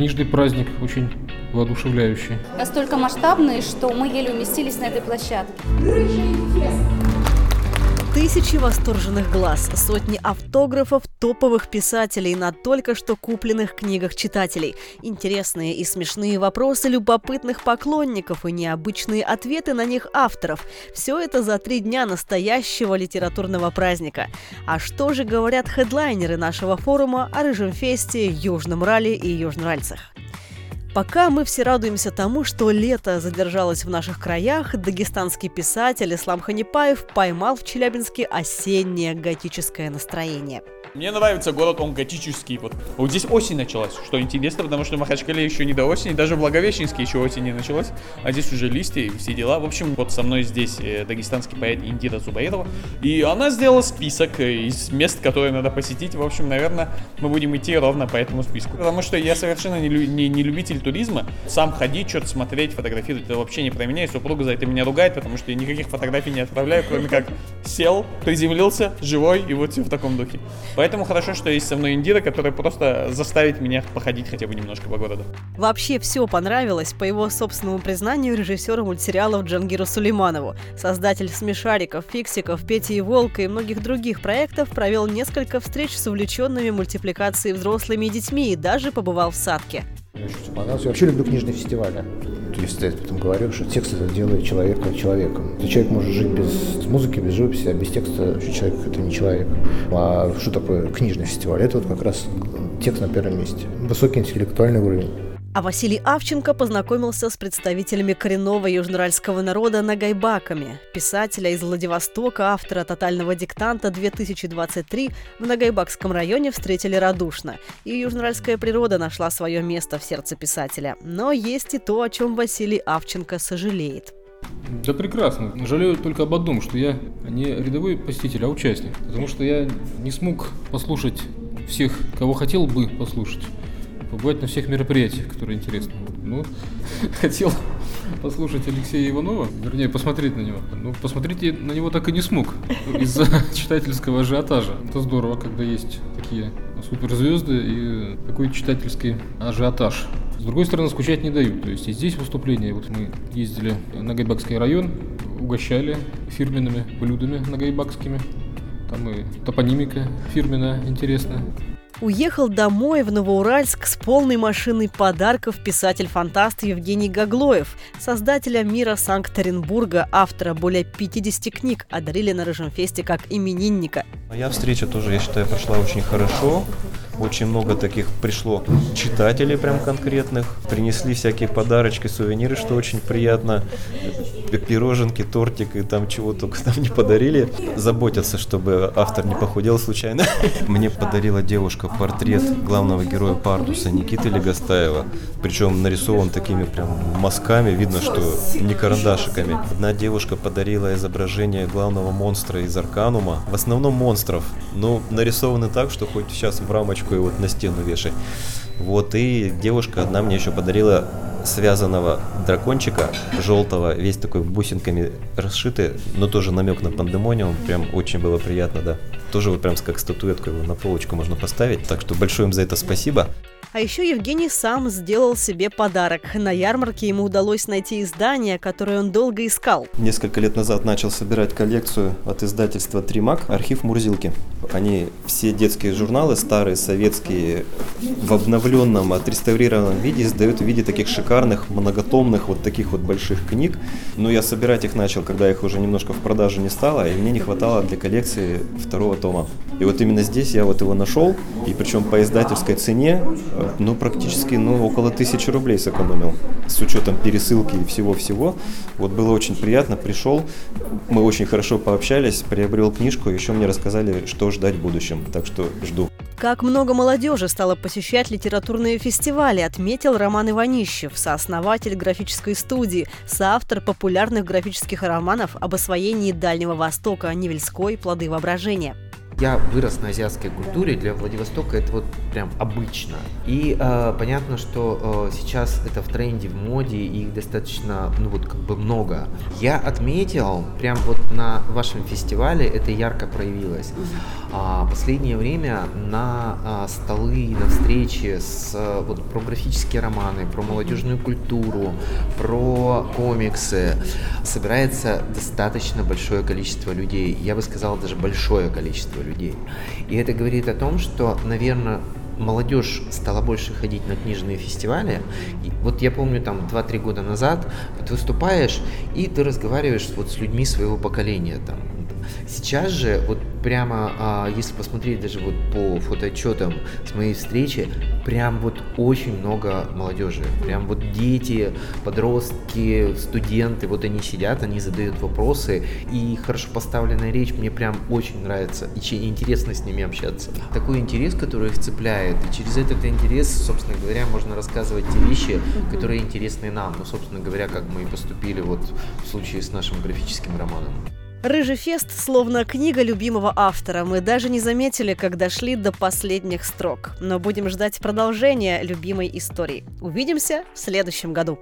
книжный праздник очень воодушевляющий. Настолько масштабный, что мы еле уместились на этой площадке. Тысячи восторженных глаз, сотни автографов топовых писателей на только что купленных книгах читателей, интересные и смешные вопросы любопытных поклонников и необычные ответы на них авторов. Все это за три дня настоящего литературного праздника. А что же говорят хедлайнеры нашего форума о Рыжем Фесте, Южном Рале и Южноральцах? Пока мы все радуемся тому, что лето задержалось в наших краях, дагестанский писатель Ислам Ханипаев поймал в Челябинске осеннее готическое настроение – мне нравится город, он готический. Вот, вот здесь осень началась, что интересно, потому что в Махачкале еще не до осени, даже в Благовещенске еще осень не началась, а здесь уже листья и все дела. В общем, вот со мной здесь э, дагестанский поэт Индира Зубаирова, и она сделала список э, из мест, которые надо посетить. В общем, наверное, мы будем идти ровно по этому списку. Потому что я совершенно не, не, не любитель туризма, сам ходить, что-то смотреть, фотографировать, это вообще не про меня, и супруга за это меня ругает, потому что я никаких фотографий не отправляю, кроме как сел, приземлился, живой, и вот все в таком духе. Поэтому хорошо, что есть со мной Индира, которая просто заставит меня походить хотя бы немножко по городу. Вообще все понравилось, по его собственному признанию, режиссеру мультсериалов Джангиру Сулейманову. Создатель «Смешариков», «Фиксиков», «Пети и Волка» и многих других проектов провел несколько встреч с увлеченными мультипликацией взрослыми и детьми и даже побывал в садке. Мне очень все понравилось. Я вообще люблю книжные фестивали. Если я потом говорю, что текст это делает человека человеком. Человек может жить без музыки, без живописи, а без текста вообще человек это не человек. А что такое книжный фестиваль? Это вот как раз текст на первом месте. Высокий интеллектуальный уровень. А Василий Авченко познакомился с представителями коренного южноуральского народа нагайбаками. Писателя из Владивостока, автора «Тотального диктанта-2023» в Нагайбакском районе встретили радушно. И южноуральская природа нашла свое место в сердце писателя. Но есть и то, о чем Василий Авченко сожалеет. Да прекрасно. Жалею только об одном, что я не рядовой посетитель, а участник. Потому что я не смог послушать всех, кого хотел бы послушать побывать на всех мероприятиях, которые интересны. Ну, хотел послушать Алексея Иванова, вернее, посмотреть на него. Ну, посмотреть на него так и не смог из-за читательского ажиотажа. Это здорово, когда есть такие суперзвезды и такой читательский ажиотаж. С другой стороны, скучать не дают. То есть и здесь выступления. Вот мы ездили на Гайбакский район, угощали фирменными блюдами нагайбакскими. Там и топонимика фирменная интересная уехал домой в Новоуральск с полной машиной подарков писатель-фантаст Евгений Гаглоев, создателя мира Санкт-Петербурга, автора более 50 книг, одарили на Рыжем Фесте как именинника. Моя встреча тоже, я считаю, прошла очень хорошо. Очень много таких пришло читателей прям конкретных. Принесли всякие подарочки, сувениры, что очень приятно. Пироженки, тортик и там чего только там не подарили. Заботятся, чтобы автор не похудел случайно. Мне подарила девушка портрет главного героя Пардуса Никиты Легостаева. Причем нарисован такими прям мазками. Видно, что не карандашиками. Одна девушка подарила изображение главного монстра из Арканума. В основном монстров, но нарисованы так, что хоть сейчас в рамочку такой вот на стену вешать. Вот, и девушка одна мне еще подарила связанного дракончика желтого, весь такой бусинками расшитый, но тоже намек на пандемониум, прям очень было приятно, да. Тоже вот прям как статуэтку его на полочку можно поставить, так что большое им за это спасибо. А еще Евгений сам сделал себе подарок. На ярмарке ему удалось найти издание, которое он долго искал. Несколько лет назад начал собирать коллекцию от издательства «Тримак» «Архив Мурзилки». Они все детские журналы, старые, советские, в обновленном, отреставрированном виде издают в виде таких шикарных, многотомных, вот таких вот больших книг. Но я собирать их начал, когда их уже немножко в продаже не стало, и мне не хватало для коллекции второго тома. И вот именно здесь я вот его нашел, и причем по издательской цене ну, практически, ну, около тысячи рублей сэкономил. С учетом пересылки и всего-всего. Вот было очень приятно, пришел, мы очень хорошо пообщались, приобрел книжку, еще мне рассказали, что ждать в будущем. Так что жду. Как много молодежи стало посещать литературные фестивали, отметил Роман Иванищев, сооснователь графической студии, соавтор популярных графических романов об освоении Дальнего Востока, Невельской, плоды воображения. Я вырос на азиатской культуре, для Владивостока это вот прям обычно. И э, понятно, что э, сейчас это в тренде, в моде, и их достаточно, ну вот как бы много. Я отметил, прям вот на вашем фестивале это ярко проявилось. А, последнее время на а, столы, на встречи с вот про графические романы, про молодежную культуру, про комиксы собирается достаточно большое количество людей. Я бы сказал, даже большое количество людей. И это говорит о том, что, наверное, молодежь стала больше ходить на книжные фестивали. И вот я помню, там 2-3 года назад ты выступаешь, и ты разговариваешь вот с людьми своего поколения. Там. Сейчас же вот прямо, а, если посмотреть даже вот по фотоотчетам с моей встречи, прям вот очень много молодежи. Прям вот дети, подростки, студенты, вот они сидят, они задают вопросы, и хорошо поставленная речь мне прям очень нравится, и интересно с ними общаться. Такой интерес, который их цепляет, и через этот интерес, собственно говоря, можно рассказывать те вещи, которые интересны нам. Ну, собственно говоря, как мы и поступили вот в случае с нашим графическим романом. Рыжий фест словно книга любимого автора. Мы даже не заметили, как дошли до последних строк. Но будем ждать продолжения любимой истории. Увидимся в следующем году.